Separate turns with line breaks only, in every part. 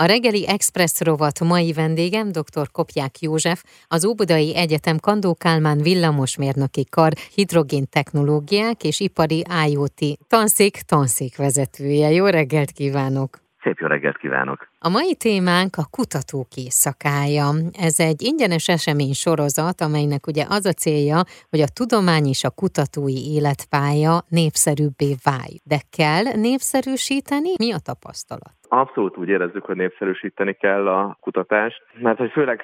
A reggeli Express rovat mai vendégem dr. Kopják József, az Óbudai Egyetem Kandó Kálmán villamosmérnöki kar hidrogén technológiák és ipari IoT tanszék tanszék vezetője. Jó reggelt kívánok!
Szép jó reggelt kívánok!
A mai témánk a kutatók éjszakája. Ez egy ingyenes esemény sorozat, amelynek ugye az a célja, hogy a tudomány és a kutatói életpálya népszerűbbé válj. De kell népszerűsíteni? Mi a tapasztalat?
Abszolút úgy érezzük, hogy népszerűsíteni kell a kutatást, mert hogy főleg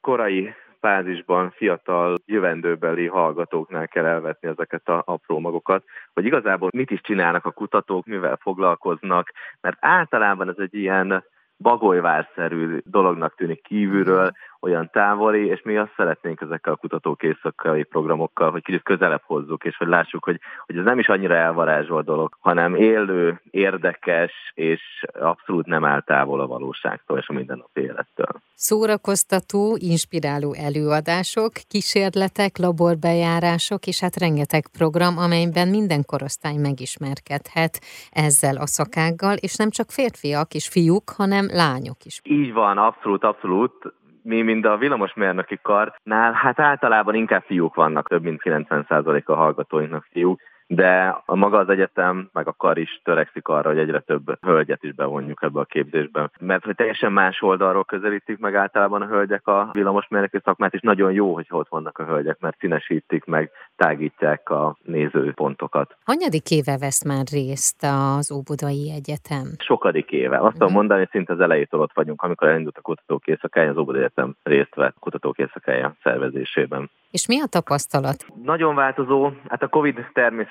korai fázisban fiatal jövendőbeli hallgatóknál kell elvetni ezeket a apró magokat, hogy igazából mit is csinálnak a kutatók, mivel foglalkoznak, mert általában ez egy ilyen bagolyvárszerű dolognak tűnik kívülről, olyan távoli, és mi azt szeretnénk ezekkel a kutatók éjszakai programokkal, hogy kicsit közelebb hozzuk, és hogy lássuk, hogy, hogy ez nem is annyira elvarázsolt dolog, hanem élő, érdekes, és abszolút nem áll távol a valóságtól és a mindennapi élettől.
Szórakoztató, inspiráló előadások, kísérletek, laborbejárások, és hát rengeteg program, amelyben minden korosztály megismerkedhet ezzel a szakággal, és nem csak férfiak és fiúk, hanem lányok is.
Így van, abszolút, abszolút mi, mind a villamosmérnöki karnál, hát általában inkább fiúk vannak, több mint 90% a hallgatóinknak fiúk, de a maga az egyetem, meg a kar is törekszik arra, hogy egyre több hölgyet is bevonjuk ebbe a képzésbe. Mert hogy teljesen más oldalról közelítik meg általában a hölgyek a villamosmérnöki szakmát, és nagyon jó, hogy ott vannak a hölgyek, mert színesítik meg, tágítják a nézőpontokat.
Hanyadik éve vesz már részt az Óbudai Egyetem?
Sokadik éve. Azt tudom mhm. mondani, hogy szinte az elejétől ott vagyunk, amikor elindult a kutatók éjszakája, az Óbudai Egyetem részt vett kutatók éjszakája szervezésében.
És mi a tapasztalat?
Nagyon változó. Hát a Covid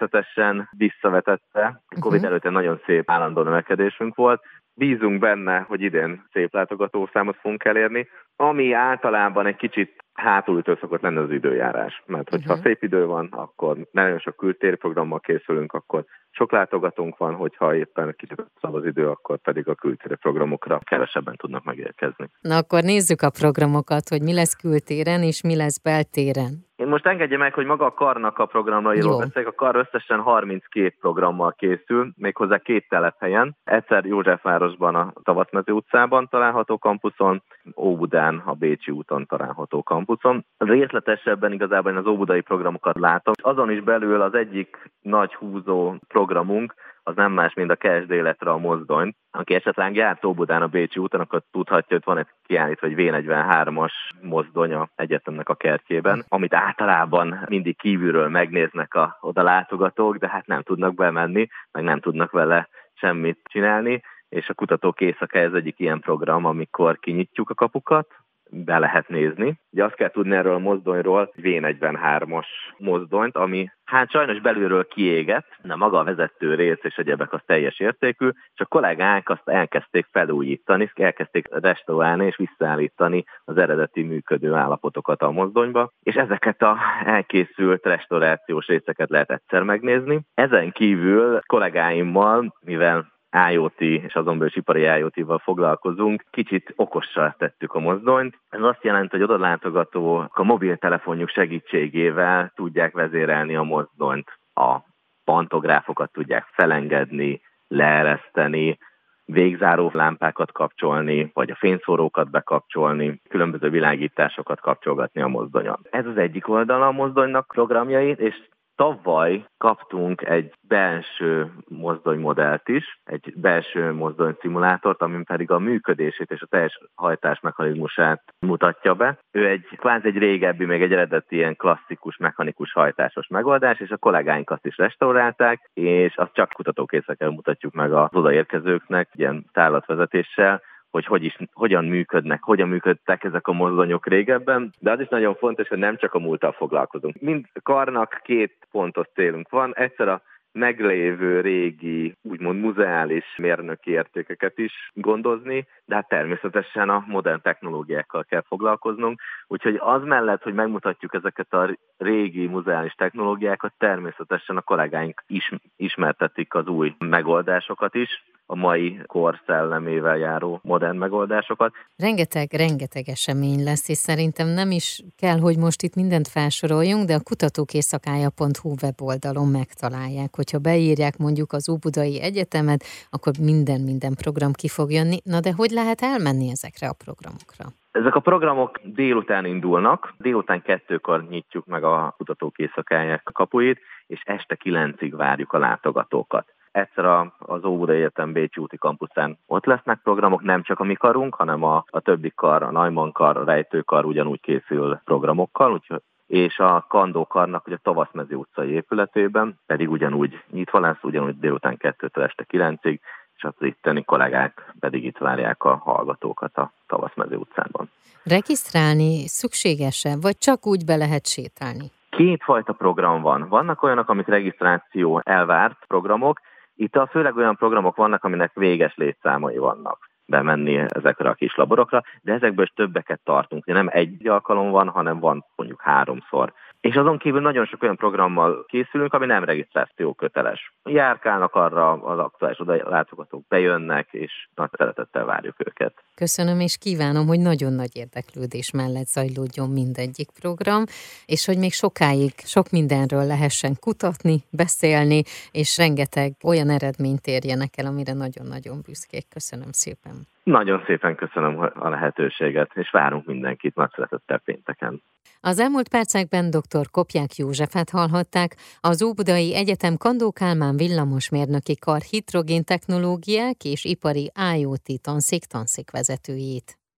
természetesen visszavetette. A Covid uh-huh. előtt nagyon szép állandó növekedésünk volt. Bízunk benne, hogy idén szép látogatószámot fogunk elérni, ami általában egy kicsit hátulütő szokott lenni az időjárás. Mert hogyha uh-huh. szép idő van, akkor nagyon sok kültéri programmal készülünk, akkor sok látogatónk van, hogyha éppen kicsit szab az idő, akkor pedig a kültéri programokra kevesebben tudnak megérkezni.
Na akkor nézzük a programokat, hogy mi lesz kültéren és mi lesz beltéren.
Én most engedje meg, hogy maga a karnak a programrairól beszéljek. A kar összesen 32 programmal készül, méghozzá két telephelyen. Egyszer Józsefvárosban a Tavatmező utcában található kampuszon, Óbudán a Bécsi úton található kampuszon. Részletesebben igazából én az óbudai programokat látom. Azon is belül az egyik nagy húzó programunk, az nem más, mint a KSD életre a mozdony. Aki esetleg járt Óbudán a Bécsi úton, akkor tudhatja, hogy van egy kiállítva, hogy V43-as mozdony a egyetemnek a kertjében, amit általában mindig kívülről megnéznek a oda látogatók, de hát nem tudnak bemenni, meg nem tudnak vele semmit csinálni, és a kutatók éjszaka ez egyik ilyen program, amikor kinyitjuk a kapukat, be lehet nézni. Ugye azt kell tudni erről a mozdonyról, V43-as mozdonyt, ami hát sajnos belülről kiégett, de maga a vezető rész és egyebek az teljes értékű, és a kollégák azt elkezdték felújítani, elkezdték restaurálni és visszaállítani az eredeti működő állapotokat a mozdonyba, és ezeket a elkészült restaurációs részeket lehet egyszer megnézni. Ezen kívül kollégáimmal, mivel IoT és azon belül ipari IoT-val foglalkozunk, kicsit okosra tettük a mozdonyt. Ez azt jelenti, hogy oda látogatók a mobiltelefonjuk segítségével tudják vezérelni a mozdonyt. A pantográfokat tudják felengedni, leereszteni, végzáró lámpákat kapcsolni, vagy a fényszórókat bekapcsolni, különböző világításokat kapcsolgatni a mozdonyon. Ez az egyik oldala a mozdonynak programjait, és Tavaly kaptunk egy belső mozdonymodellt is, egy belső mozdonyszimulátor, amin pedig a működését és a teljes hajtásmechanizmusát mutatja be. Ő egy kvázi egy régebbi, még egy eredeti ilyen klasszikus mechanikus hajtásos megoldás, és a kollégáink azt is restaurálták, és azt csak kutatókészekkel mutatjuk meg az odaérkezőknek, ilyen tárlatvezetéssel, hogy, hogy is, hogyan működnek, hogyan működtek ezek a mozdonyok régebben, de az is nagyon fontos, hogy nem csak a múlttal foglalkozunk. Mind karnak két pontos célunk van. Egyszer a meglévő régi, úgymond muzeális mérnöki értékeket is gondozni, de hát természetesen a modern technológiákkal kell foglalkoznunk. Úgyhogy az mellett, hogy megmutatjuk ezeket a régi muzeális technológiákat, természetesen a kollégáink is ismertetik az új megoldásokat is, a mai kor szellemével járó modern megoldásokat.
Rengeteg, rengeteg esemény lesz, és szerintem nem is kell, hogy most itt mindent felsoroljunk, de a kutatókészakája.hu weboldalon megtalálják. Hogyha beírják mondjuk az Óbudai Egyetemet, akkor minden, minden program ki fog jönni. Na de hogy lehet elmenni ezekre a programokra?
Ezek a programok délután indulnak, délután kettőkor nyitjuk meg a kutatók éjszakáják kapuit, és este kilencig várjuk a látogatókat. Egyszer az Óbuda Egyetem Bécsi úti kampuszán ott lesznek programok, nem csak a mi karunk, hanem a, a többi kar, a Najman kar, a Rejtőkar ugyanúgy készül programokkal, úgyhogy és a Kandókarnak, hogy a Tavaszmezi utcai épületében pedig ugyanúgy nyitva lesz, ugyanúgy délután 2-től este 9-ig, és az itteni kollégák pedig itt várják a hallgatókat a Tavaszmező utcában.
Regisztrálni szükséges-e, vagy csak úgy be lehet sétálni?
Kétfajta program van. Vannak olyanok, amik regisztráció elvárt programok, itt a főleg olyan programok vannak, aminek véges létszámai vannak bemenni ezekre a kis laborokra, de ezekből is többeket tartunk. Nem egy alkalom van, hanem van mondjuk háromszor. És azon kívül nagyon sok olyan programmal készülünk, ami nem regisztráció köteles. Járkálnak arra az aktuális oda látogatók, bejönnek, és nagy szeretettel várjuk őket.
Köszönöm, és kívánom, hogy nagyon nagy érdeklődés mellett zajlódjon mindegyik program, és hogy még sokáig sok mindenről lehessen kutatni, beszélni, és rengeteg olyan eredményt érjenek el, amire nagyon-nagyon büszkék. Köszönöm szépen.
Nagyon szépen köszönöm a lehetőséget, és várunk mindenkit nagy szeretettel pénteken.
Az elmúlt percekben dr. Kopják Józsefet hallhatták, az Óbudai Egyetem Kandó Kálmán villamosmérnöki kar hidrogén technológiák és ipari IoT tanszék tanszék vezetőjét.